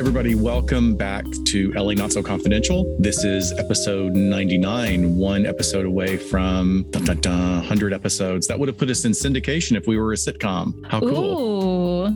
everybody. Welcome back to LA Not So Confidential. This is episode 99, one episode away from dun, dun, dun, 100 episodes. That would have put us in syndication if we were a sitcom. How cool. Ooh.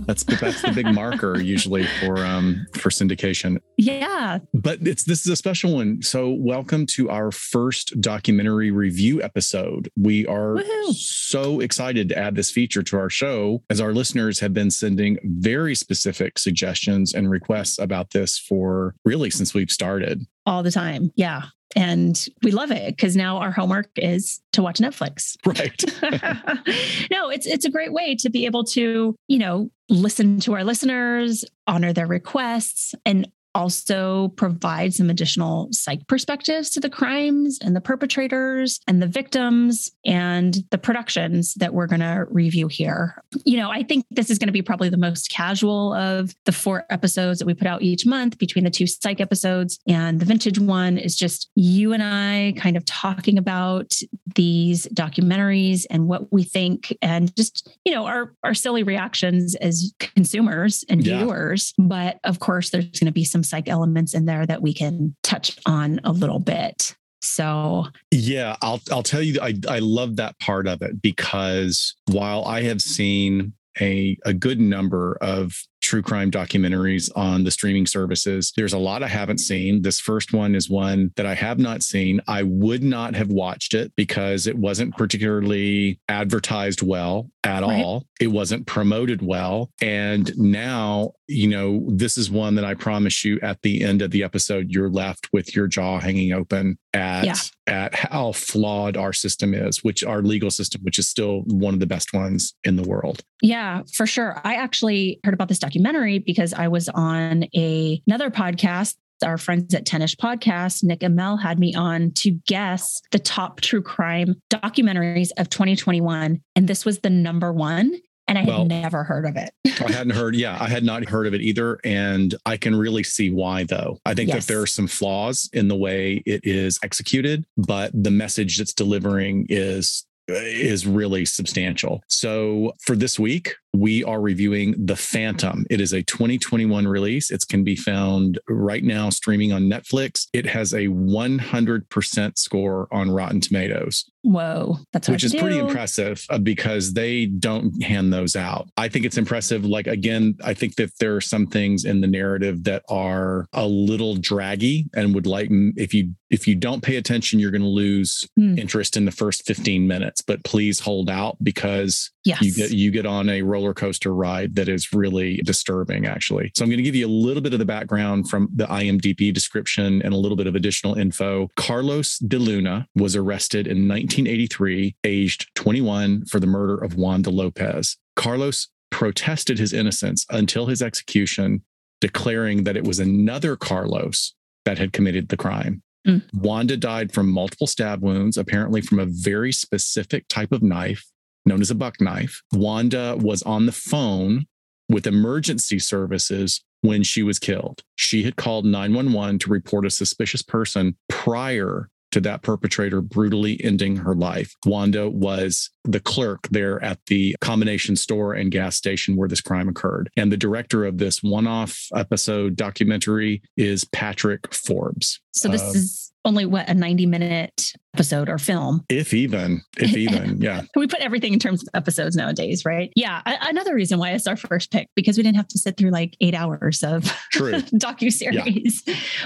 That's that's the big marker usually for um for syndication. Yeah. But it's this is a special one. So welcome to our first documentary review episode. We are Woohoo. so excited to add this feature to our show as our listeners have been sending very specific suggestions and requests about this for really since we've started. All the time. Yeah. And we love it because now our homework is to watch Netflix. Right. no, it's it's a great way to be able to, you know, listen to our listeners, honor their requests, and also provide some additional psych perspectives to the crimes and the perpetrators and the victims and the productions that we're going to review here. You know, I think this is going to be probably the most casual of the four episodes that we put out each month between the two psych episodes and the vintage one is just you and I kind of talking about these documentaries and what we think and just, you know, our our silly reactions as consumers and Yeah. viewers. But of course there's going to be some psych elements in there that we can touch on a little bit. So, Yeah, I'll I'll tell you I I love that part of it because while I have seen a a good number of true crime documentaries on the streaming services. There's a lot I haven't seen. This first one is one that I have not seen. I would not have watched it because it wasn't particularly advertised well at Right. all. It wasn't promoted well. And now, you know, this is one that I promise you at the end of the episode, you're left with your jaw hanging open at Yeah. at how flawed our system is, which our legal system, which is still one of the best ones in the world. Yeah, for sure. I actually heard about this documentary because I was on a, another podcast. Our friends at Tennis Podcast, Nick and Mel had me on to guess the top true crime documentaries of 2021. And this was the number one. And I had Well- never heard of it. I hadn't heard, yeah, I had not heard of it either. And I can really see why, though. I think Yes. that there are some flaws in the way it is executed, but the message that's delivering is is really substantial. So for this week, we are reviewing The Phantom. It is a 2021 release. It can be found right now streaming on Netflix. It has a 100% score on Rotten Tomatoes Whoa, that's which is pretty impressive uh, because they don't hand those out. I think it's impressive. Like, again, I think that there are some things in the narrative that are a little draggy and would like, if you, if you don't pay attention, you're going to lose Hmm. interest in the first 15 minutes, but please hold out because Yes. you get, you get on a roller coaster ride that is really disturbing actually. So I'm going to give you a little bit of the background from the IMDb description and a little bit of additional info. Carlos de Luna was arrested in 1983, aged 21 for the murder of Wanda Lopez. Carlos protested his innocence until his execution, declaring that it was another Carlos that had committed the crime. Mm. Wanda died from multiple stab wounds, apparently from a very specific type of knife known as a buck knife. Wanda was on the phone with emergency services when she was killed. She had called 911 to report a suspicious person prior to that perpetrator brutally ending her life. Wanda was the clerk there at the combination store and gas station where this crime occurred. And the director of this one off episode documentary is Patrick Forbes. So this Um, is only what a 90 minute episode or film. If even, if even, yeah. We put everything in terms of episodes nowadays, right? Yeah. a- another reason why it's our first pick because we didn't have to sit through like eight hours of docu series,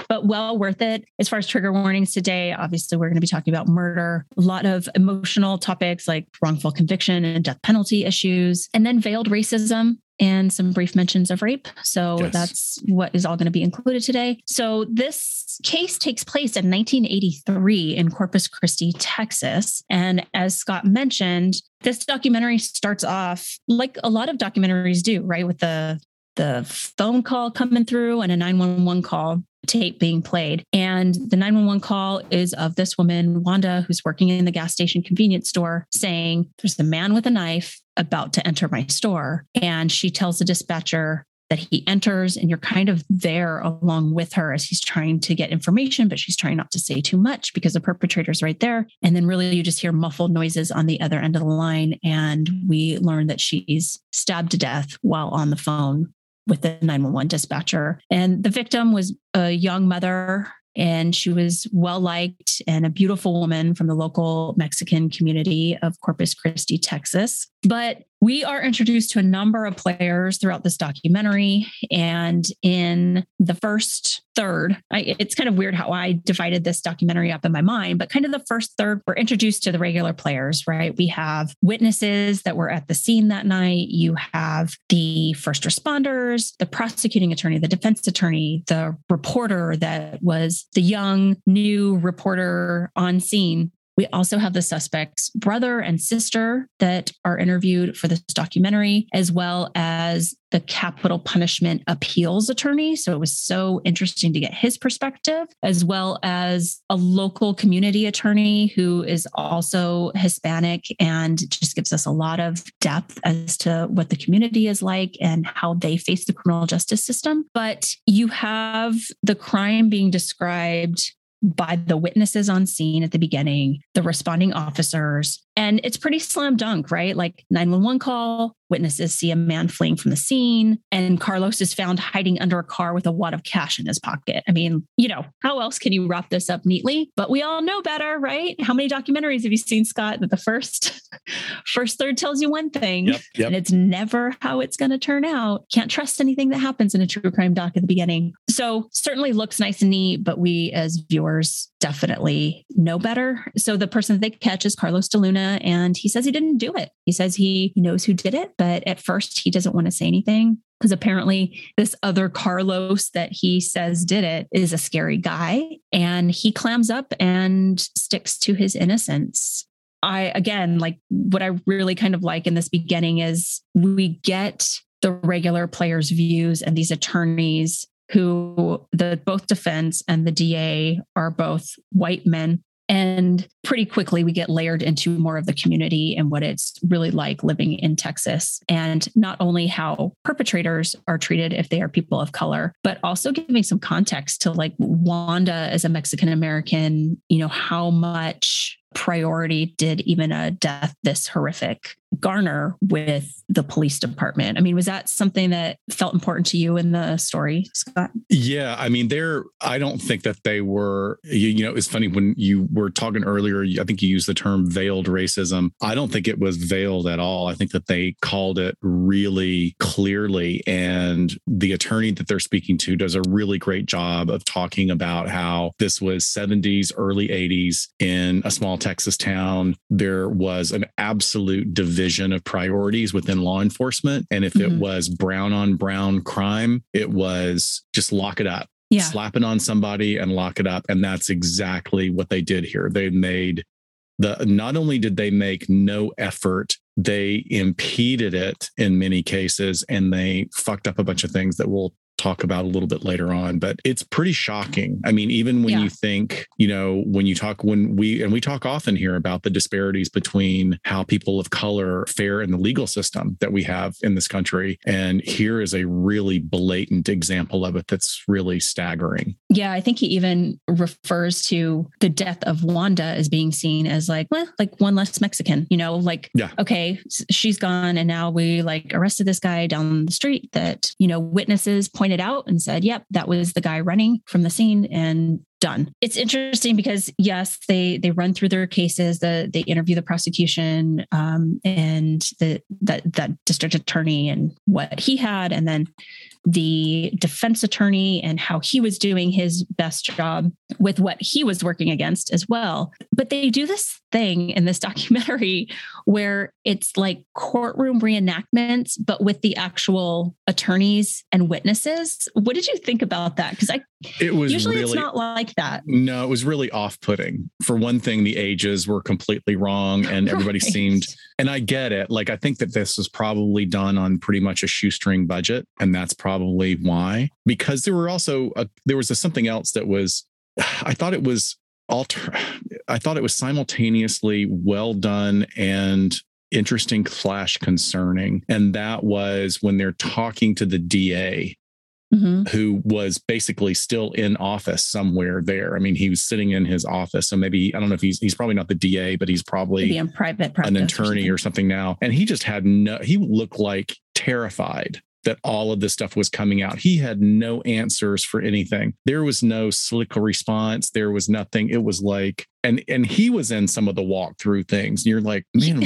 but well worth it. As far as trigger warnings today, obviously we're going to be talking about murder, a lot of emotional topics like wrongful conviction and death penalty issues, and then veiled racism. And some brief mentions of rape. So Yes. that's what is all going to be included today. So, this case takes place in 1983 in Corpus Christi, Texas. And as Scott mentioned, this documentary starts off like a lot of documentaries do, right? With the the phone call coming through and a 911 call tape being played. And the 911 call is of this woman, Wanda, who's working in the gas station convenience store, saying, There's a man with a knife about to enter my store. And she tells the dispatcher that he enters, and you're kind of there along with her as he's trying to get information, but she's trying not to say too much because the perpetrator's right there. And then really you just hear muffled noises on the other end of the line. And we learn that she's stabbed to death while on the phone with the 911 dispatcher. And the victim was a young mother and she was well liked and a beautiful woman from the local Mexican community of Corpus Christi, Texas. But we are introduced to a number of players throughout this documentary. And in the first third, I, it's kind of weird how I divided this documentary up in my mind, but kind of the first third, we're introduced to the regular players, right? We have witnesses that were at the scene that night. You have the first responders, the prosecuting attorney, the defense attorney, the reporter that was the young new reporter on scene we also have the suspect's brother and sister that are interviewed for this documentary, as well as the capital punishment appeals attorney. So it was so interesting to get his perspective, as well as a local community attorney who is also Hispanic and just gives us a lot of depth as to what the community is like and how they face the criminal justice system. But you have the crime being described by the witnesses on scene at the beginning, the responding officers, and it's pretty slam dunk, right? Like 911 call, witnesses see a man fleeing from the scene, and Carlos is found hiding under a car with a wad of cash in his pocket. I mean, you know, how else can you wrap this up neatly? But we all know better, right? How many documentaries have you seen, Scott, that the first first third tells you one thing yep, yep. and it's never how it's going to turn out? Can't trust anything that happens in a true crime doc at the beginning. So certainly looks nice and neat, but we as viewers definitely know better. So the person that they catch is Carlos DeLuna and he says he didn't do it. He says he knows who did it, but at first he doesn't want to say anything because apparently this other Carlos that he says did it is a scary guy and he clams up and sticks to his innocence. I again like what I really kind of like in this beginning is we get the regular players' views and these attorneys who the both defense and the DA are both white men and pretty quickly, we get layered into more of the community and what it's really like living in Texas. And not only how perpetrators are treated if they are people of color, but also giving some context to like Wanda as a Mexican American, you know, how much priority did even a death this horrific garner with the police department. I mean, was that something that felt important to you in the story, Scott? Yeah. I mean, there, I don't think that they were, you, you, know, it's funny when you were talking earlier, I think you used the term veiled racism. I don't think it was veiled at all. I think that they called it really clearly. And the attorney that they're speaking to does a really great job of talking about how this was 70s, early 80s in a small Texas town. There was an absolute division of priorities within law enforcement. And if mm-hmm. it was brown on brown crime, it was just lock it up. Yeah. Slap it on somebody and lock it up. And that's exactly what they did here. They made the not only did they make no effort they impeded it in many cases and they fucked up a bunch of things that we'll talk about a little bit later on but it's pretty shocking i mean even when yeah. you think you know when you talk when we and we talk often here about the disparities between how people of color fare in the legal system that we have in this country and here is a really blatant example of it that's really staggering yeah i think he even refers to the death of wanda as being seen as like well like one less mexican you know like yeah. okay she's gone and now we like arrested this guy down the street that you know witnesses point pointed out and said, yep, that was the guy running from the scene. And done. It's interesting because yes, they they run through their cases, the they interview the prosecution um, and the that that district attorney and what he had, and then the defense attorney and how he was doing his best job with what he was working against as well. But they do this thing in this documentary where it's like courtroom reenactments, but with the actual attorneys and witnesses. What did you think about that? Because I it was usually really, it's not like that. No, it was really off-putting. For one thing, the ages were completely wrong, and everybody right. seemed. And I get it. Like I think that this was probably done on pretty much a shoestring budget, and that's probably why. Because there were also a, there was a, something else that was. I thought it was alter. I thought it was simultaneously well done and interesting slash concerning. And that was when they're talking to the DA Mm-hmm. who was basically still in office somewhere there. I mean, he was sitting in his office. So maybe, I don't know if he's, he's probably not the DA, but he's probably an attorney or something. or something now. And he just had no, he looked like terrified that all of this stuff was coming out. He had no answers for anything. There was no slick response. There was nothing. It was like, and and he was in some of the walkthrough things. And you're like, man,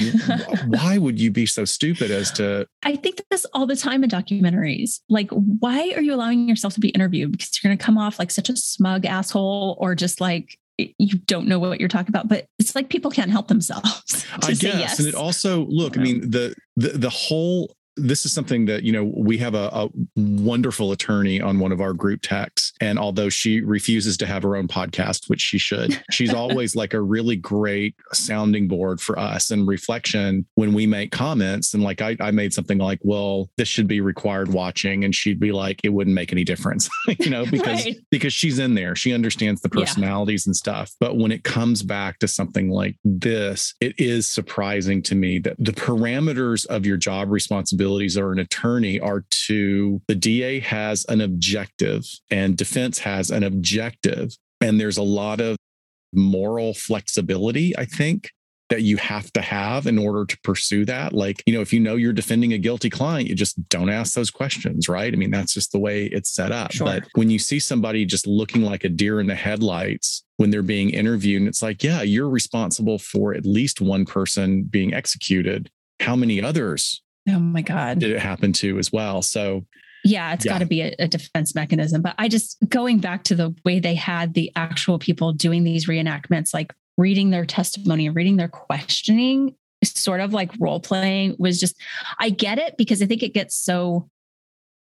why would you be so stupid as to? I think this all the time in documentaries. Like, why are you allowing yourself to be interviewed? Because you're going to come off like such a smug asshole, or just like you don't know what you're talking about but it's like people can't help themselves i guess yes. and it also look i mean the the the whole this is something that you know we have a, a, wonderful attorney on one of our group texts and although she refuses to have her own podcast which she should she's always like a really great sounding board for us and reflection when we make comments. And like I, I made something like well this should be required watching. And she'd be like it wouldn't make any difference you know because right. because she's in there. She understands the personalities yeah. and stuff. But when it comes back to something like this it is surprising to me that the parameters of your job responsibility responsibilities or an attorney are to the DA has an objective and defense has an objective. And there's a lot of moral flexibility, I think, that you have to have in order to pursue that. Like, you know, if you know you're defending a guilty client, you just don't ask those questions, right? I mean, that's just the way it's set up. Sure. But when you see somebody just looking like a deer in the headlights when they're being interviewed, and it's like, yeah, you're responsible for at least one person being executed. How many others Oh my God. Did it happen to as well? So, yeah, it's yeah. got to be a, a, defense mechanism. But I just going back to the way they had the actual people doing these reenactments, like reading their testimony and reading their questioning, sort of like role playing was just, I get it because I think it gets so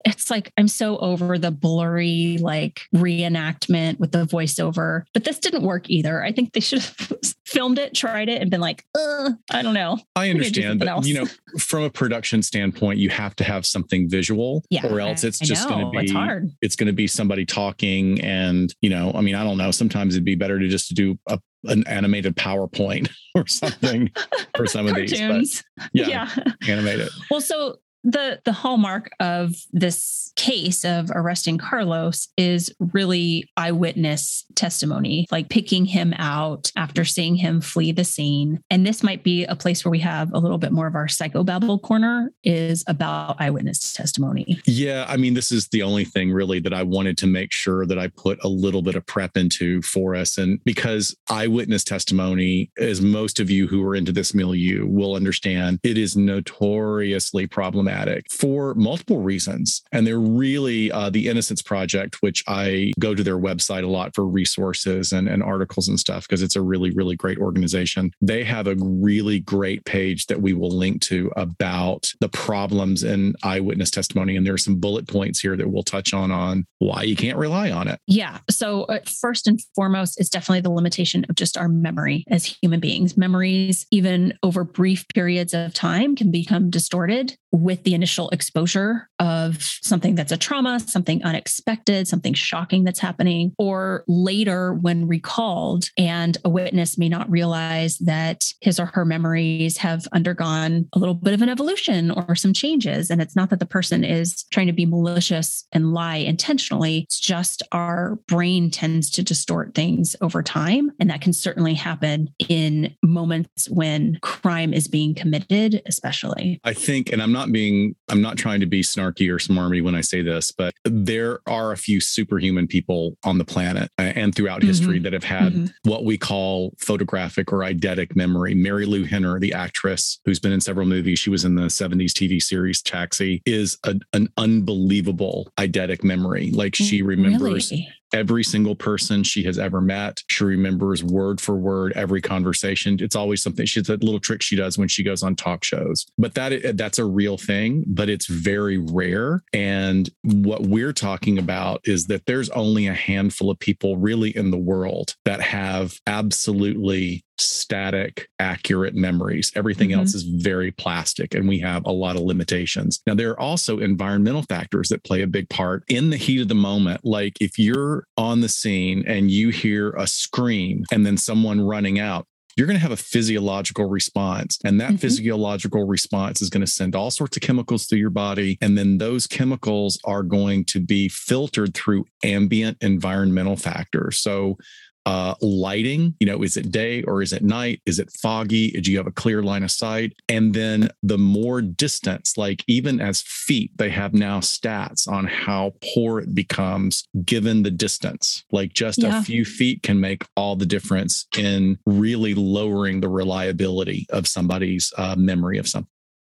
it's like I'm so over the blurry like reenactment with the voiceover, but this didn't work either. I think they should have filmed it, tried it, and been like, I don't know. I understand, but you know, from a production standpoint, you have to have something visual, yeah, or else it's I just going to be it's hard. It's going to be somebody talking, and you know, I mean, I don't know. Sometimes it'd be better to just do a an animated PowerPoint or something for some of these. But yeah, yeah, animate it. Well, so the the hallmark of this case of arresting Carlos is really eyewitness testimony, like picking him out after seeing him flee the scene. And this might be a place where we have a little bit more of our psychobabble corner is about eyewitness testimony. Yeah, I mean, this is the only thing really that I wanted to make sure that I put a little bit of prep into for us, and because eyewitness testimony, as most of you who are into this milieu will understand, it is notoriously problematic problematic for multiple reasons. And they're really uh, the Innocence Project, which I go to their website a lot for resources and, and articles and stuff because it's a really, really great organization. They have a really great page that we will link to about the problems in eyewitness testimony. And there are some bullet points here that we'll touch on on why you can't rely on it. Yeah. So, uh, first and foremost, is definitely the limitation of just our memory as human beings. Memories, even over brief periods of time, can become distorted with the initial exposure of something that's a trauma, something unexpected, something shocking that's happening, or later when recalled, and a witness may not realize that his or her memories have undergone a little bit of an evolution or some changes. And it's not that the person is trying to be malicious and lie intentionally, it's just our brain tends to distort things over time. And that can certainly happen in moments when crime is being committed, especially. I think, and I'm not being I'm not trying to be snarky or smarmy when I say this, but there are a few superhuman people on the planet and throughout mm-hmm. history that have had mm-hmm. what we call photographic or eidetic memory. Marilu Henner, the actress who's been in several movies, she was in the 70s TV series Taxi, is a, an unbelievable eidetic memory. Like she remembers really? Every single person she has ever met. She remembers word for word every conversation. It's always something. She's a little trick she does when she goes on talk shows. But that that's a real thing, but it's very rare. And what we're talking about is that there's only a handful of people really in the world that have absolutely static, accurate memories. Everything mm-hmm. else is very plastic, and we have a lot of limitations. Now, there are also environmental factors that play a big part in the heat of the moment. Like if you're on the scene and you hear a scream and then someone running out, you're going to have a physiological response. And that mm-hmm. physiological response is going to send all sorts of chemicals through your body. And then those chemicals are going to be filtered through ambient environmental factors. So uh, lighting. You know, is it day or is it night? Is it foggy? Do you have a clear line of sight? And then the more distance, like even as feet, they have now stats on how poor it becomes given the distance. Like just yeah. a few feet can make all the difference in really lowering the reliability of somebody's uh, memory of something.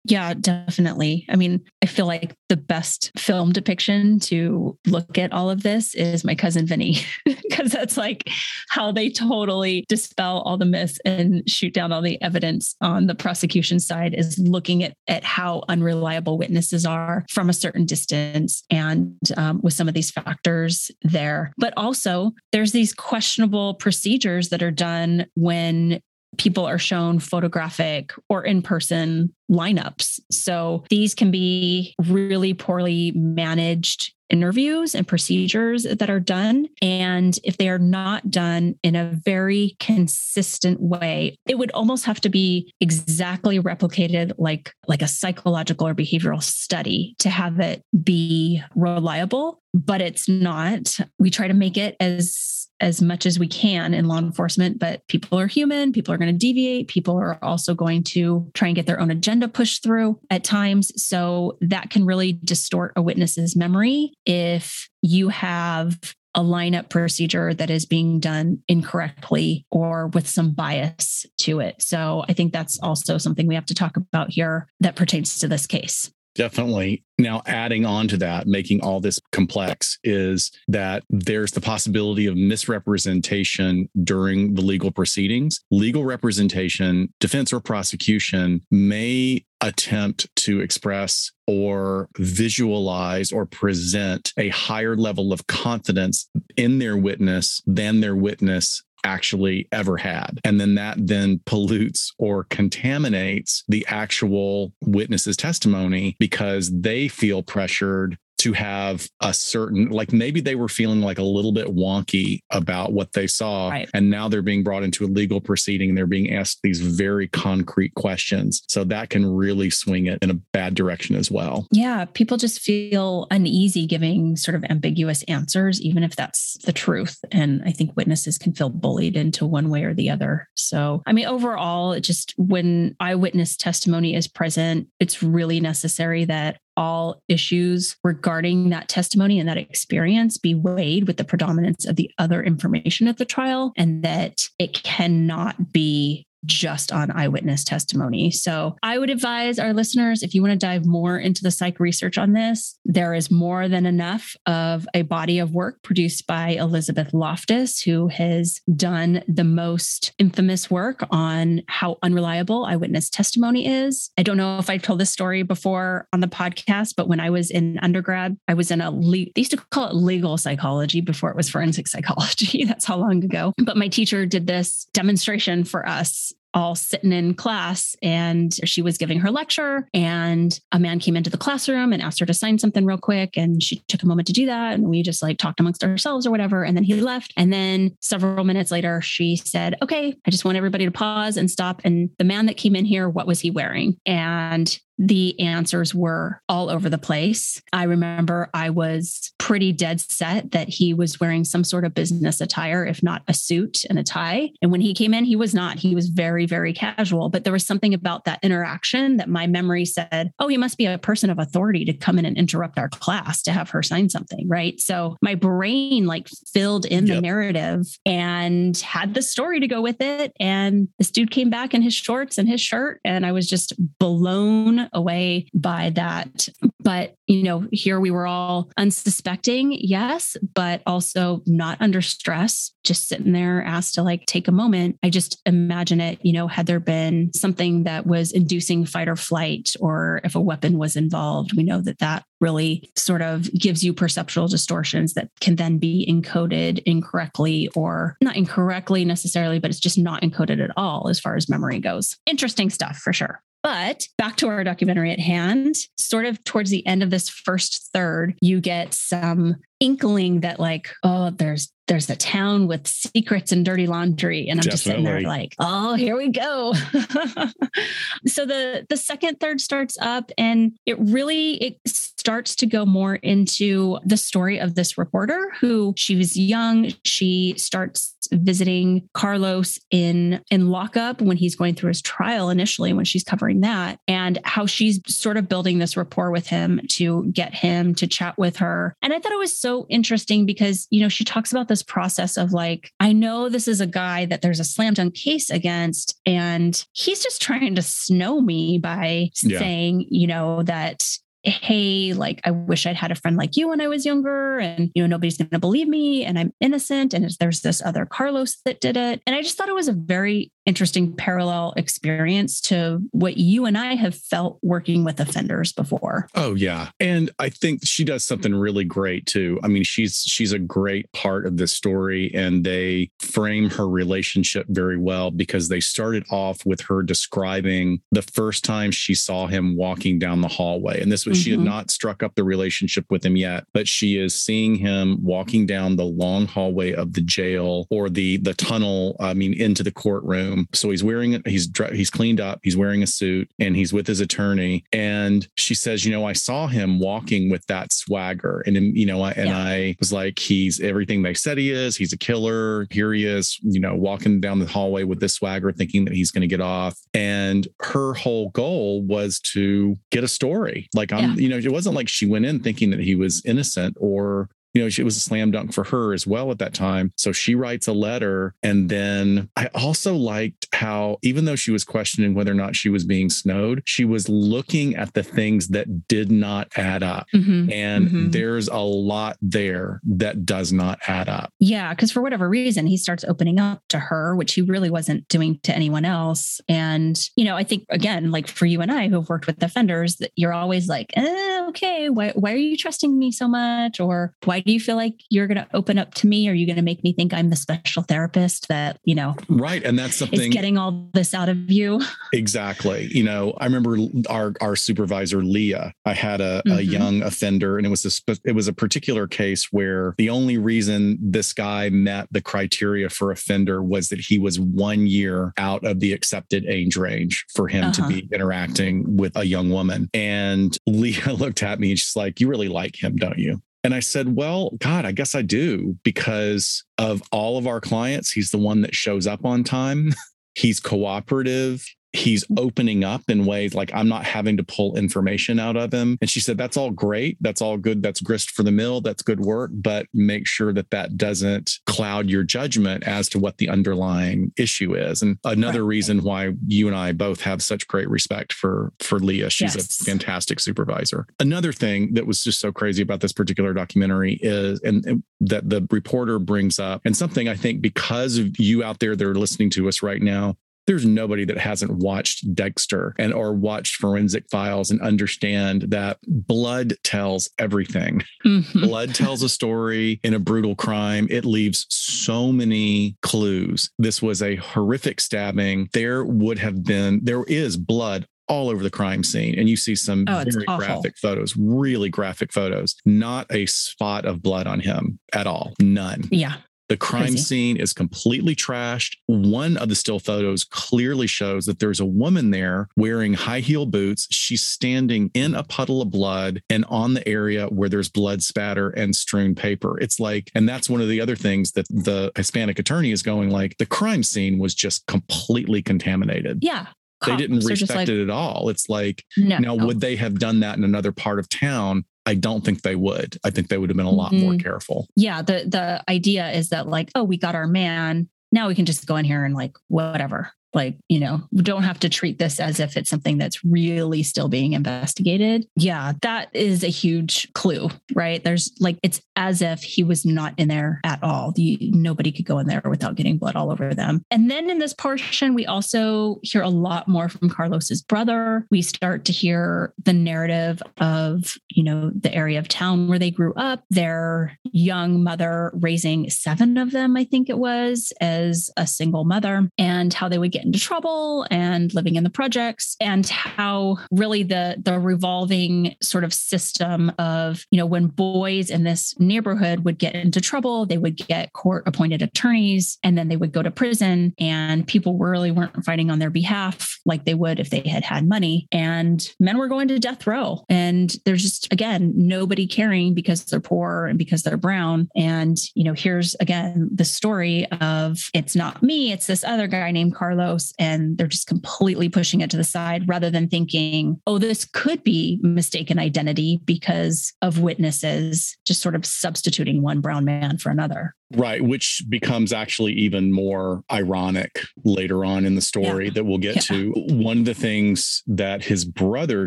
Yeah, definitely. I mean, I feel like the best film depiction to look at all of this is my cousin Vinny, because that's like how they totally dispel all the myths and shoot down all the evidence on the prosecution side is looking at, at how unreliable witnesses are from a certain distance and um, with some of these factors there. But also, there's these questionable procedures that are done when people are shown photographic or in person lineups. So these can be really poorly managed interviews and procedures that are done. And if they are not done in a very consistent way, it would almost have to be exactly replicated like, like a psychological or behavioral study to have it be reliable, but it's not. We try to make it as as much as we can in law enforcement, but people are human. People are going to deviate. People are also going to try and get their own agenda pushed through at times. So that can really distort a witness's memory if you have a lineup procedure that is being done incorrectly or with some bias to it. So I think that's also something we have to talk about here that pertains to this case. Definitely. Now, adding on to that, making all this complex is that there's the possibility of misrepresentation during the legal proceedings. Legal representation, defense or prosecution may attempt to express or visualize or present a higher level of confidence in their witness than their witness actually ever had. And then that then pollutes or contaminates the actual witness's testimony because they feel pressured to have a certain like maybe they were feeling like a little bit wonky about what they saw right. and now they're being brought into a legal proceeding and they're being asked these very concrete questions. So that can really swing it in a bad direction as well. Yeah people just feel uneasy giving sort of ambiguous answers even if that's the truth. And i think witnesses can feel bullied into one way or the other. So i mean overall it just when eyewitness testimony is present it's really necessary that all issues regarding that testimony and that experience be weighed with the predominance of the other information at the trial and that it cannot be just on eyewitness testimony. So I would advise our listeners if you want to dive more into the psych research on this, there is more than enough of a body of work produced by Elizabeth Loftus, who has done the most infamous work on how unreliable eyewitness testimony is. I don't know if I've told this story before on the podcast, but when I was in undergrad, I was in a, le- they used to call it legal psychology before it was forensic psychology. That's how long ago. But my teacher did this demonstration for us all sitting in class and she was giving her lecture and a man came into the classroom and asked her to sign something real quick and she took a moment to do that and we just like talked amongst ourselves or whatever and then he left and then several minutes later she said okay i just want everybody to pause and stop. And the man that came in here what was he wearing? And the answers were all over the place. I remember I was pretty dead set that he was wearing some sort of business attire, if not a suit and a tie. And when he came in, he was not. He was very, very casual. But there was something about that interaction that my memory said, oh, he must be a person of authority to come in and interrupt our class to have her sign something. Right. So my brain like filled in yep. the narrative and had the story to go with it. And this dude came back in his shorts and his shirt. And I was just blown away by that. But, you know, here we were all unsuspecting, yes, but also not under stress, just sitting there asked to like take a moment. I just imagine it, you know, had there been something that was inducing fight or flight, or if a weapon was involved, we know that that really sort of gives you perceptual distortions that can then be encoded incorrectly or not incorrectly necessarily, but it's just not encoded at all as far as memory goes. Interesting stuff for sure. But back to our documentary at hand, sort of towards the end of this first third, you get some inkling that like, oh, there's there's a town with secrets and dirty laundry. And I'm Definitely. just sitting there like, oh, here we go. so the the second third starts up and it really it starts to go more into the story of this reporter who she was young. She starts visiting Carlos in in lockup when he's going through his trial initially when she's covering that and how she's sort of building this rapport with him to get him to chat with her. And I thought it was so interesting because you know she talks about this process of like I know this is a guy that there's a slam dunk case against and he's just trying to snow me by yeah. saying, you know, that hey, like, I wish I'd had a friend like you when I was younger, and, you know, nobody's going to believe me, and I'm innocent. And there's this other Carlos that did it. And I just thought it was a very interesting parallel experience to what you and I have felt working with offenders before. Oh yeah. And I think she does something really great too. I mean, she's she's a great part of this story and they frame her relationship very well because they started off with her describing the first time she saw him walking down the hallway. And this was mm-hmm. she had mm-hmm. not struck up the relationship with him yet, but she is seeing him walking down the long hallway of the jail or the the tunnel, I mean into the courtroom room. So he's wearing he's he's cleaned up, he's wearing a suit, and he's with his attorney. And she says, you know, I saw him walking with that swagger, and you know, I, and yeah. I was like, he's everything they said he is. He's a killer. Here he is, you know, walking down the hallway with this swagger, thinking that he's going to get off. And her whole goal was to get a story. Like I'm, yeah. you know, it wasn't like she went in thinking that he was innocent or you know, it was a slam dunk for her as well at that time. So she writes a letter. And then I also liked how, even though she was questioning whether or not she was being snowed, she was looking at the things that did not add up. Mm-hmm. And mm-hmm. there's a lot there that does not add up. Yeah. Cause for whatever reason, he starts opening up to her, which he really wasn't doing to anyone else. And, you know, I think, again, like for you and I who have worked with offenders, that you're always like, eh, okay, why, why are you trusting me so much? Or why do you feel like you're going to open up to me? Are you going to make me think I'm the special therapist that, you know, right. And that's something is getting all this out of you. Exactly. You know, I remember our, our supervisor, Leah, I had a, mm-hmm. a young offender and it was a, it was a particular case where the only reason this guy met the criteria for offender was that he was one year out of the accepted age range for him uh-huh. to be interacting with a young woman. And Leah looked at me and she's like, you really like him, don't you? And I said, Well, God, I guess I do because of all of our clients, he's the one that shows up on time. he's cooperative he's opening up in ways like I'm not having to pull information out of him. And she said, That's all great. That's all good. That's grist for the mill. That's good work. But make sure that that doesn't cloud your judgment as to what the underlying issue is. And another right. reason why you and I both have such great respect for, for Leah. She's yes. a fantastic supervisor. Another thing that was just so crazy about this particular documentary is, and, and that the reporter brings up, and something I think because of you out there that are listening to us right now, there's nobody that hasn't watched Dexter and or watched forensic files and understand that blood tells everything. Mm-hmm. Blood tells a story in a brutal crime. It leaves so many clues. This was a horrific stabbing. There would have been, there is blood all over the crime scene and you see some oh, very awful. graphic photos really graphic photos not a spot of blood on him at all none yeah the crime Crazy. scene is completely trashed. One of the still photos clearly shows that there's a woman there wearing high heel boots. She's standing in a puddle of blood and on the area where there's blood spatter and strewn paper. It's like, and that's one of the other things that the Hispanic attorney is going like, the crime scene was just completely contaminated. Yeah they didn't respect like, it at all. It's like, no, now, would they have done that in another part of town? I don't think they would. I think they would have been a lot mm-hmm. more careful. Yeah. The the idea is that like, oh, we got our man. Now we can just go in here and like whatever like you know we don't have to treat this as if it's something that's really still being investigated. Yeah that is a huge clue right? There's like it's as if he was not in there at all. Nobody could go in there without getting blood all over them. And then in this portion we also hear a lot more from carlos's brother. We start to hear the narrative of you know the area of town where they grew up their young mother raising seven of them i think it was as a single mother and how they would get get into trouble and living in the projects and how really the the revolving sort of system of, you know, when boys in this neighborhood would get into trouble, they would get court appointed attorneys and then they would go to prison and people really weren't fighting on their behalf like they would if they had had money. And men were going to death row and there's just again nobody caring because they're poor and because they're brown. And you know here's again the story of it's not me it's this other guy named Carlos and they're just completely pushing it to the side rather than thinking oh this could be mistaken identity because of witnesses just sort of substituting one brown man for another Right, which becomes actually even more ironic later on in the story yeah. that we'll get yeah. to. One of the things that his brother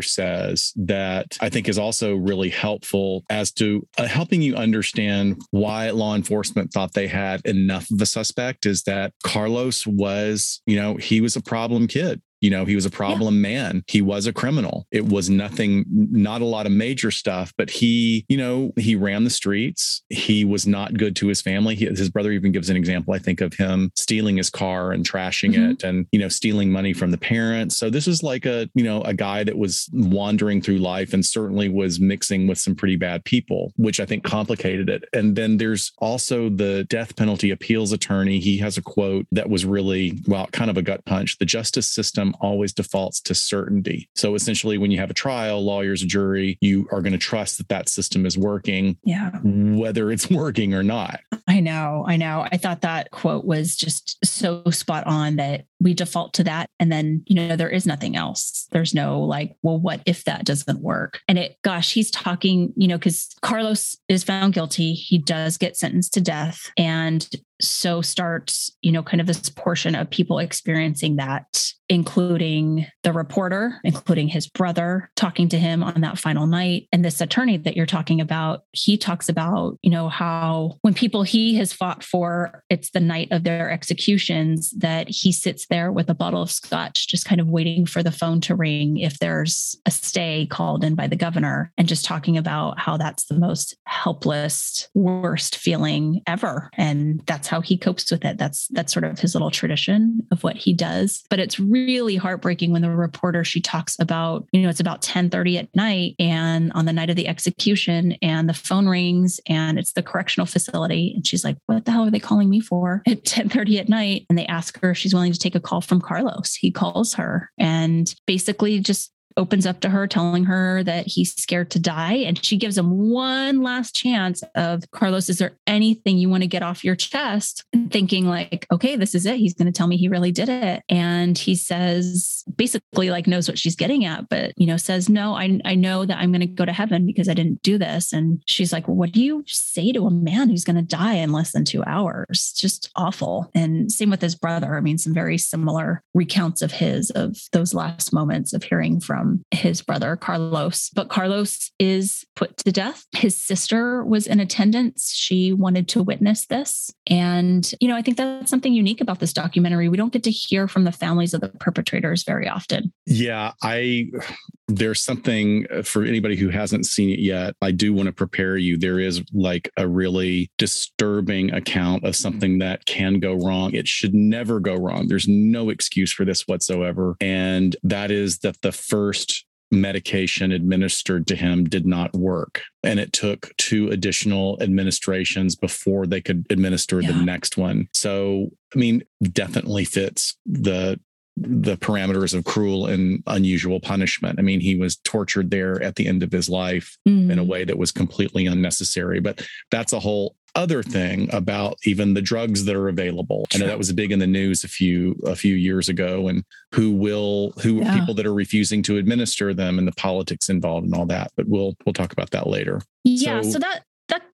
says that I think is also really helpful as to uh, helping you understand why law enforcement thought they had enough of a suspect is that Carlos was, you know, he was a problem kid. You know, he was a problem yeah. man. He was a criminal. It was nothing, not a lot of major stuff, but he, you know, he ran the streets. He was not good to his family. He, his brother even gives an example, I think, of him stealing his car and trashing mm-hmm. it and, you know, stealing money from the parents. So this was like a, you know, a guy that was wandering through life and certainly was mixing with some pretty bad people, which I think complicated it. And then there's also the death penalty appeals attorney. He has a quote that was really, well, kind of a gut punch. The justice system always defaults to certainty. So essentially, when you have a trial, lawyers, a jury, you are going to trust that that system is working, yeah, whether it's working or not. I know, I know. I thought that quote was just so spot on that we default to that, and then you know there is nothing else. There's no like, well, what if that doesn't work? And it, gosh, he's talking, you know, because Carlos is found guilty. He does get sentenced to death, and so starts you know kind of this portion of people experiencing that including the reporter including his brother talking to him on that final night and this attorney that you're talking about he talks about you know how when people he has fought for it's the night of their executions that he sits there with a bottle of scotch just kind of waiting for the phone to ring if there's a stay called in by the governor and just talking about how that's the most helpless worst feeling ever and that's how he copes with it. That's that's sort of his little tradition of what he does. But it's really heartbreaking when the reporter she talks about, you know, it's about 10 30 at night and on the night of the execution, and the phone rings and it's the correctional facility. And she's like, What the hell are they calling me for at 10 30 at night? And they ask her if she's willing to take a call from Carlos. He calls her and basically just opens up to her, telling her that he's scared to die. And she gives him one last chance of Carlos, is there anything you want to get off your chest? Thinking, like, okay, this is it. He's going to tell me he really did it. And he says, basically, like, knows what she's getting at, but, you know, says, no, I, I know that I'm going to go to heaven because I didn't do this. And she's like, what do you say to a man who's going to die in less than two hours? Just awful. And same with his brother. I mean, some very similar recounts of his, of those last moments of hearing from from his brother, Carlos. But Carlos is put to death. His sister was in attendance. She wanted to witness this. And, you know, I think that's something unique about this documentary. We don't get to hear from the families of the perpetrators very often. Yeah. I, there's something uh, for anybody who hasn't seen it yet. I do want to prepare you. There is like a really disturbing account of something that can go wrong. It should never go wrong. There's no excuse for this whatsoever. And that is that the first medication administered to him did not work. And it took two additional administrations before they could administer yeah. the next one. So, I mean, definitely fits the the parameters of cruel and unusual punishment. I mean, he was tortured there at the end of his life mm. in a mm. way that was completely unnecessary. But that's a whole other thing about even the drugs that are available. I know that was big in the news a few a few years ago, and who will who yeah. people that are refusing to administer them and the politics involved and all that. But we'll we'll talk about that later. Yeah, so, so that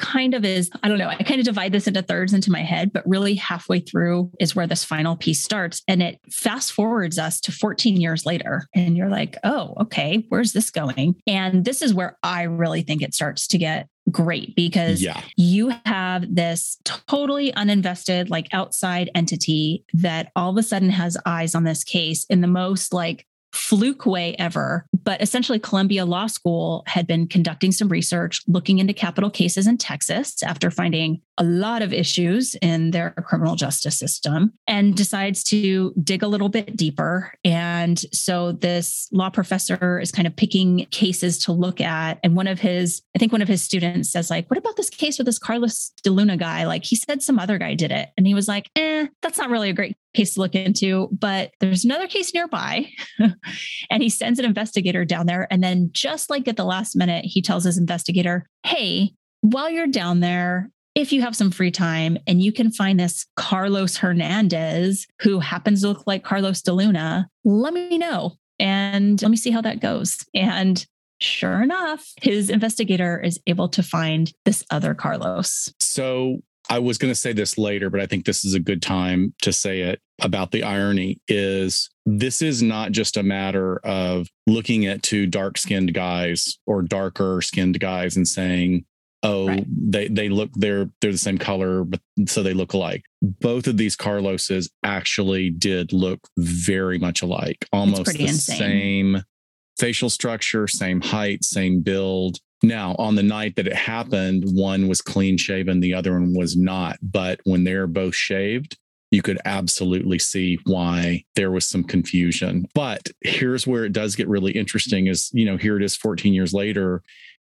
kind of is, I don't know, I kind of divide this into thirds into my head, but really halfway through is where this final piece starts. And it fast forwards us to 14 years later. And you're like, oh, okay, where's this going? And this is where I really think it starts to get great because yeah. you have this totally uninvested, like outside entity that all of a sudden has eyes on this case in the most like fluke way ever. But essentially, Columbia Law School had been conducting some research looking into capital cases in Texas after finding a lot of issues in their criminal justice system and decides to dig a little bit deeper. And so this law professor is kind of picking cases to look at. And one of his, I think one of his students says, like, what about this case with this Carlos DeLuna guy? Like he said some other guy did it. And he was like, eh, that's not really a great case to look into, but there's another case nearby. and he sends an investigator down there. And then just like at the last minute, he tells his investigator, hey, while you're down there, if you have some free time and you can find this Carlos Hernandez who happens to look like Carlos De Luna, let me know and let me see how that goes. And sure enough, his investigator is able to find this other Carlos. So I was going to say this later, but I think this is a good time to say it about the irony is this is not just a matter of looking at two dark skinned guys or darker skinned guys and saying, oh right. they they look they're they're the same color but so they look alike both of these carloses actually did look very much alike almost the insane. same facial structure same height same build now on the night that it happened one was clean shaven the other one was not. But when they're both shaved you could absolutely see why there was some confusion. But here's where it does get really interesting is you know here it is 14 years later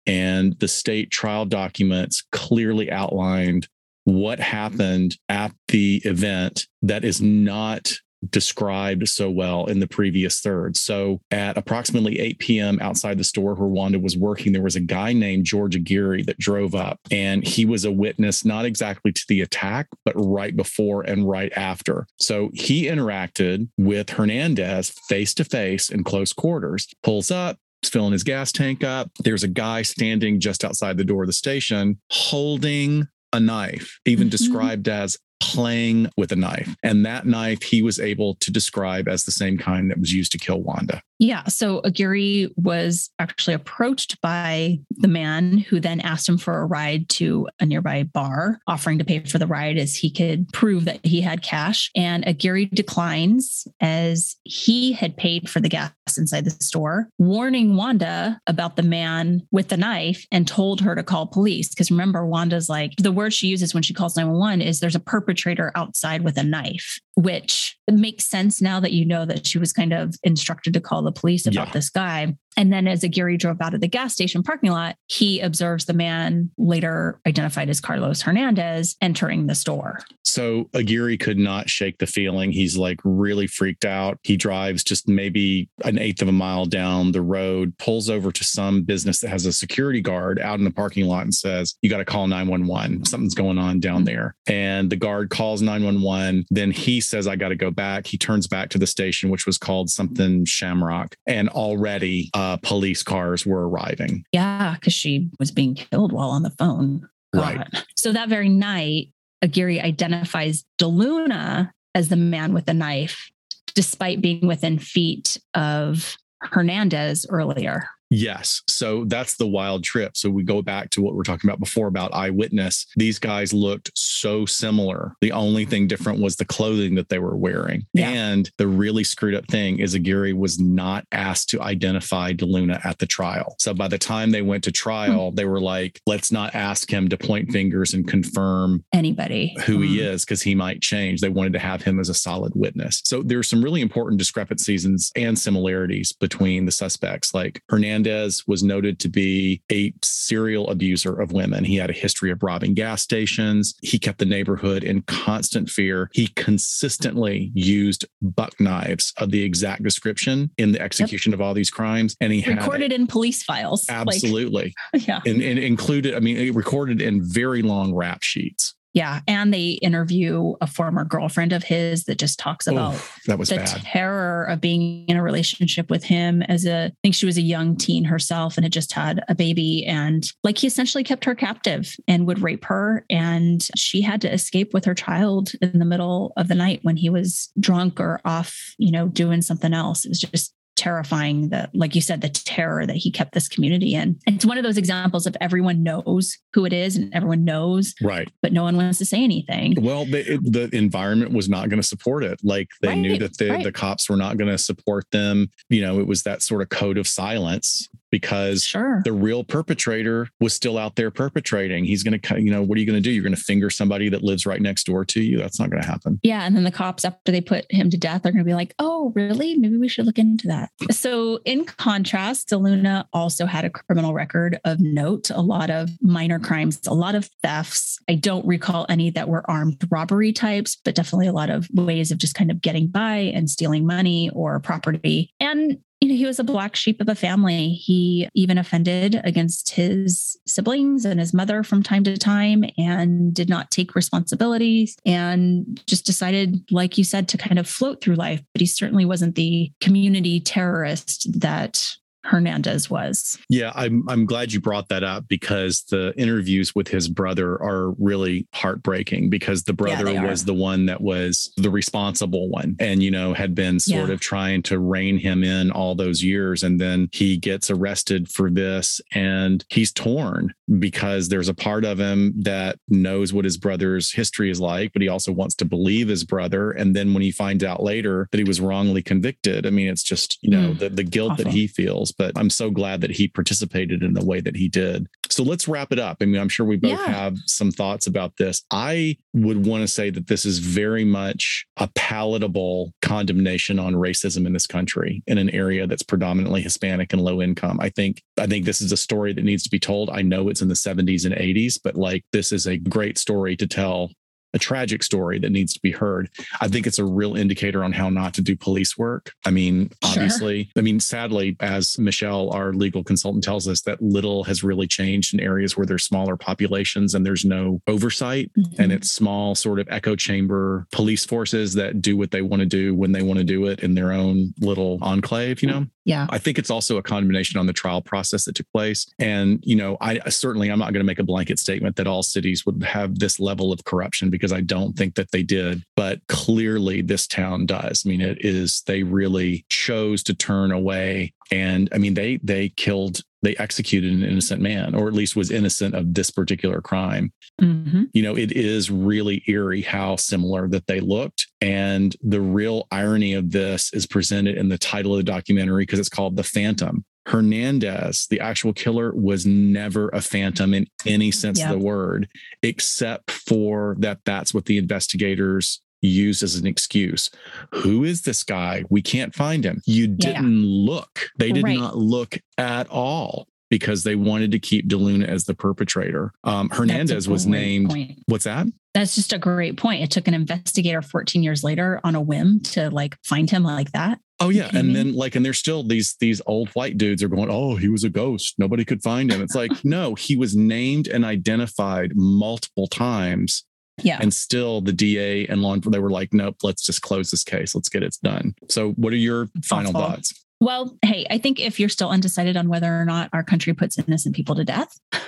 and the state trial documents clearly outlined what happened at the event that is not described so well in the previous third. So at approximately 8 p.m. outside the store where Wanda was working, there was a guy named George Aguirre that drove up and he was a witness, not exactly to the attack, but right before and right after. So he interacted with Hernandez face to face in close quarters, pulls up, filling his gas tank up. There's a guy standing just outside the door of the station holding a knife, even mm-hmm. described as playing with a knife. And that knife he was able to describe as the same kind that was used to kill Wanda. Yeah. So Aguirre was actually approached by the man who then asked him for a ride to a nearby bar, offering to pay for the ride as he could prove that he had cash. And Aguirre declines as he had paid for the gas inside the store, warning Wanda about the man with the knife and told her to call police. Because remember, Wanda's like, the word she uses when she calls 911 is there's a perpetrator outside with a knife which makes sense now that you know that she was kind of instructed to call the police about yeah. this guy. And then as Aguirre drove out of the gas station parking lot, he observes the man later identified as Carlos Hernandez entering the store. So Aguirre could not shake the feeling. He's like really freaked out. He drives just maybe an eighth of a mile down the road, pulls over to some business that has a security guard out in the parking lot and says, You got to call 911. Something's going on down mm-hmm. there. And the guard calls 911. Then he says, I got to go back. He turns back to the station, which was called something Shamrock. And already uh, police cars were arriving. Yeah, because she was being killed while on the phone. God. Right. So that very night, Aguirre identifies DeLuna as the man with the knife, despite being within feet of Hernandez earlier. Yes. So that's the wild trip. So we go back to what we are talking about before about eyewitness. These guys looked so similar. The only thing different was the clothing that they were wearing. Yeah. And the really screwed up thing is Aguirre was not asked to identify DeLuna at the trial. So by the time they went to trial, hmm. they were like, let's not ask him to point fingers and confirm anybody who he hmm. is because he might change. They wanted to have him as a solid witness. So there's some really important discrepancies and similarities between the suspects. Like Hernandez Hernandez was noted to be a serial abuser of women. He had a history of robbing gas stations. He kept the neighborhood in constant fear. He consistently used buck knives of the exact description in the execution yep. of all these crimes. And he recorded in police files. Absolutely. Like, yeah. And, and included, I mean, recorded in very long rap sheets. Yeah. And they interview a former girlfriend of his that just talks about that was the bad. terror of being in a relationship with him as a, I think she was a young teen herself and had just had a baby. And like he essentially kept her captive and would rape her. And she had to escape with her child in the middle of the night when he was drunk or off, you know, doing something else. It was just terrifying the like you said the terror that he kept this community in. And it's one of those examples of everyone knows who it is and everyone knows right. but no one wants to say anything. Well the, the environment was not going to support it. Like they right, knew that the, right. the cops were not going to support them. You know it was that sort of code of silence because sure. the real perpetrator was still out there perpetrating. He's going to, you know, what are you going to do? You're going to finger somebody that lives right next door to you. That's not going to happen. Yeah. And then the cops, after they put him to death, are going to be like, oh, really? Maybe we should look into that. So, in contrast, DeLuna also had a criminal record of note, a lot of minor crimes, a lot of thefts. I don't recall any that were armed robbery types, but definitely a lot of ways of just kind of getting by and stealing money or property. And you know, he was a black sheep of a family. He even offended against his siblings and his mother from time to time and did not take responsibilities and just decided, like you said, to kind of float through life. But he certainly wasn't the community terrorist that Hernandez was. Yeah, I'm I'm glad you brought that up because the interviews with his brother are really heartbreaking because the brother yeah, was the one that was the responsible one and you know had been sort yeah. of trying to rein him in all those years and then he gets arrested for this and he's torn because there's a part of him that knows what his brother's history is like but he also wants to believe his brother and then when he finds out later that he was wrongly convicted I mean it's just you know mm, the the guilt awful. that he feels but I'm so glad that he participated in the way that he did. So let's wrap it up. I mean, I'm sure we both yeah. have some thoughts about this. I would want to say that this is very much a palatable condemnation on racism in this country in an area that's predominantly Hispanic and low income. I think I think this is a story that needs to be told. I know it's in the 70s and 80s, but like this is a great story to tell a tragic story that needs to be heard. I think it's a real indicator on how not to do police work. I mean, obviously, sure. I mean, sadly, as Michelle, our legal consultant, tells us, that little has really changed in areas where there's smaller populations and there's no oversight. Mm-hmm. And it's small, sort of echo chamber police forces that do what they want to do when they want to do it in their own little enclave, you know? Yeah. I think it's also a condemnation on the trial process that took place. And, you know, I certainly, I'm not going to make a blanket statement that all cities would have this level of corruption because I don't think that they did. But clearly, this town does. I mean, it is, they really chose to turn away. And I mean, they, they killed they executed an innocent man, or at least was innocent of this particular crime. Mm-hmm. You know, it is really eerie how similar that they looked. And the real irony of this is presented in the title of the documentary because it's called The Phantom. Hernandez, the actual killer, was never a phantom in any sense yep. of the word, except for that that's what the investigators used as an excuse. Who is this guy? We can't find him. You didn't yeah. look. They did right. not look at all because they wanted to keep DeLuna as the perpetrator. Um, Hernandez was named. Point. What's that? That's just a great point. It took an investigator 14 years later on a whim to like find him like that. Oh yeah, and then like, and there's still these these old white dudes are going, oh, he was a ghost. Nobody could find him. It's like, no, he was named and identified multiple times yeah. And still the DA and law they were like, nope, let's just close this case. Let's get it done. So what are your final thoughts? Well, hey, I think if you're still undecided on whether or not our country puts innocent people to death,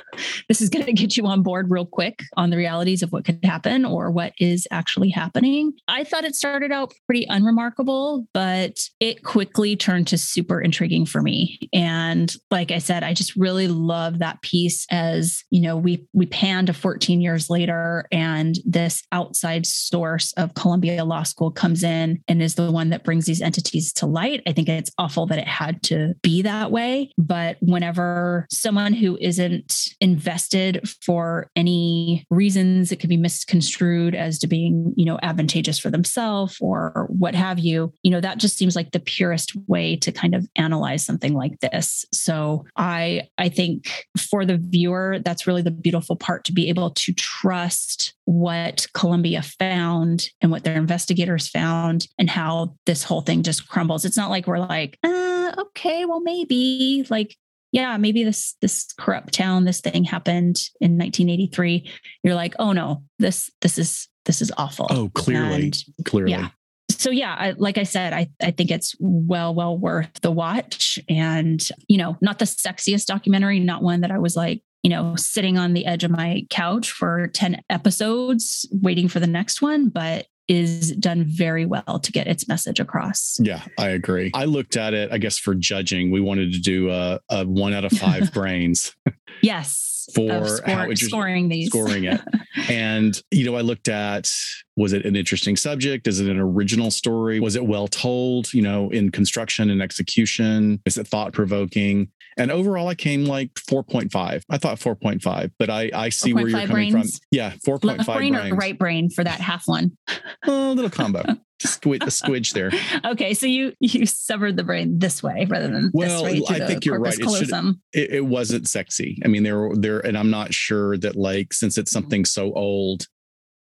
this is going to get you on board real quick on the realities of what could happen or what is actually happening. I thought it started out pretty unremarkable, but it quickly turned to super intriguing for me. And like I said, I just really love that piece as, you know, we we pan to 14 years later and this outside source of Columbia Law School comes in and is the one that brings these entities to light. I think it's awful that it had to be that way. But whenever someone who isn't invested for any reasons, it could be misconstrued as to being, you know, advantageous for themselves or what have you, you know, that just seems like the purest way to kind of analyze something like this. So I I think for the viewer, that's really the beautiful part to be able to trust what Columbia found and what their investigators found and how this whole thing just crumbles. It's not like we're like, uh, okay, well, maybe like, yeah, maybe this this corrupt town, this thing happened in 1983. You're like, oh no, this this is this is awful. Oh, clearly, and, clearly. Yeah. So yeah, I, like I said, I I think it's well well worth the watch, and you know, not the sexiest documentary, not one that I was like, you know, sitting on the edge of my couch for 10 episodes waiting for the next one, but is done very well to get its message across. Yeah, I agree. I looked at it, I guess, for judging. We wanted to do a, a one out of five brains. Yes. For score, how interest- scoring these. scoring it. and, you know, I looked at was it an interesting subject? Is it an original story? Was it well told, you know, in construction and execution? Is it thought provoking? And overall, I came like 4.5. I thought 4.5, but I, I see where you're 4.5 coming from. Yeah, 4.5 Left brain brains. or right brain for that half one? Oh, a little combo. Squid, a squidge there. Okay, so you you severed the brain this way rather than Well, this way I think you're right. It should- It, it wasn't sexy. I mean, there, there, and I'm not sure that like since it's mm-hmm. something so old,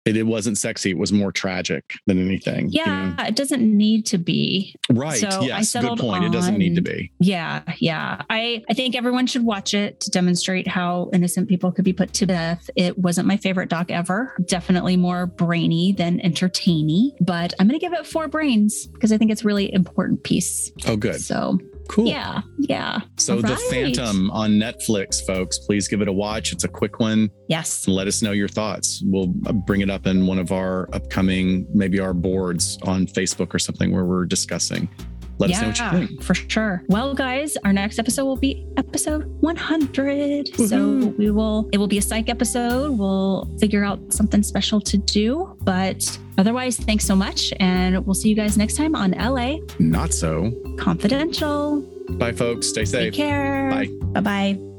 it, it wasn't sexy. It was more tragic than anything. you know? Yeah, it doesn't need to be. Right. So I yes. Good point. It doesn't need to be. Yeah, yeah. I I think everyone should watch it to demonstrate how innocent people could be put to death. It wasn't my favorite doc ever. Definitely more brainy than entertaining, but I'm going to give it 4 brains because I think it's a really important piece. Oh, good. So, Cool. yeah, yeah. So All the. Phantom on Netflix, folks, please give it a watch. It's a quick one. Yes. Let us know your thoughts. We'll uh, bring it up in one of our upcoming, maybe our boards on Facebook or something where we're discussing. Let us know what you think. For sure. Well, guys, our next episode will be episode 100. So we will, it will be a psych episode. We'll figure out something special to do. But otherwise, thanks so much. And we'll see you guys next time on LA Not so. Confidential. Bye, folks. Stay safe. Take care. Bye. Bye bye.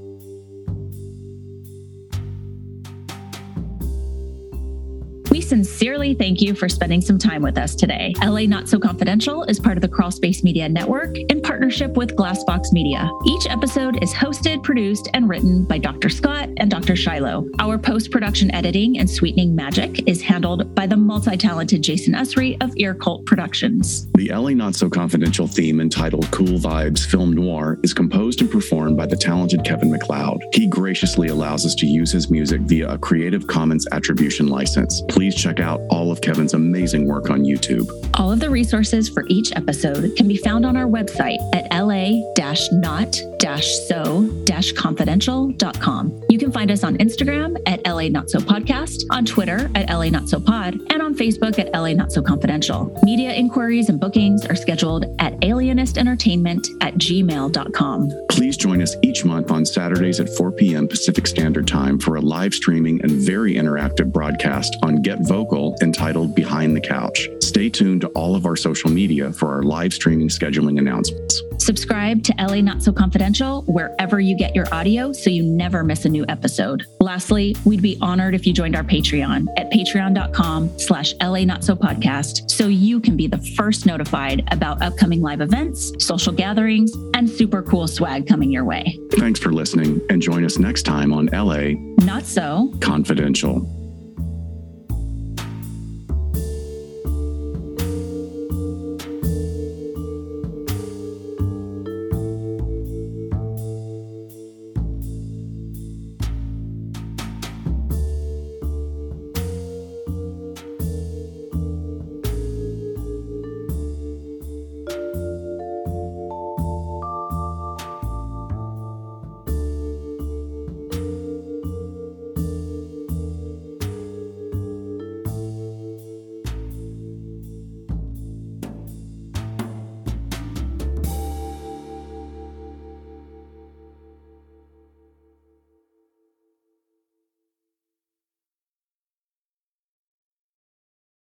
Sincerely thank you for spending some time with us today. LA Not So Confidential is part of the Crawl Space Media Network in partnership with Glassbox Media. Each episode is hosted, produced, and written by Dr. Scott and Dr. Shiloh. Our post production editing and sweetening magic is handled by the multi talented Jason Usry of Ear Cult Productions. The LA Not So Confidential theme entitled Cool Vibes Film Noir is composed and performed by the talented Kevin MacLeod. He graciously allows us to use his music via a Creative Commons attribution license. Please check out all of Kevin's amazing work on YouTube. All of the resources for each episode can be found on our website at la-not-so-confidential.com. You can find us on Instagram at LA Not So Podcast, on Twitter at LA Not So Pod, and on Facebook at LA Not So Confidential. Media inquiries and bookings are scheduled at alienistentertainment at gmail.com. Please join us each month on Saturdays at 4 p.m. Pacific Standard Time for a live streaming and very interactive broadcast on Get Vocal entitled Behind the Couch. Stay tuned to all of our social media for our live streaming scheduling announcements. Subscribe to LA Not So Confidential wherever you get your audio so you never miss a new episode. Lastly, we'd be honored if you joined our Patreon at patreon.com slash LA Not So Podcast so you can be the first notified about upcoming live events, social gatherings, and super cool swag coming your way. Thanks for listening and join us next time on LA Not so Confidential.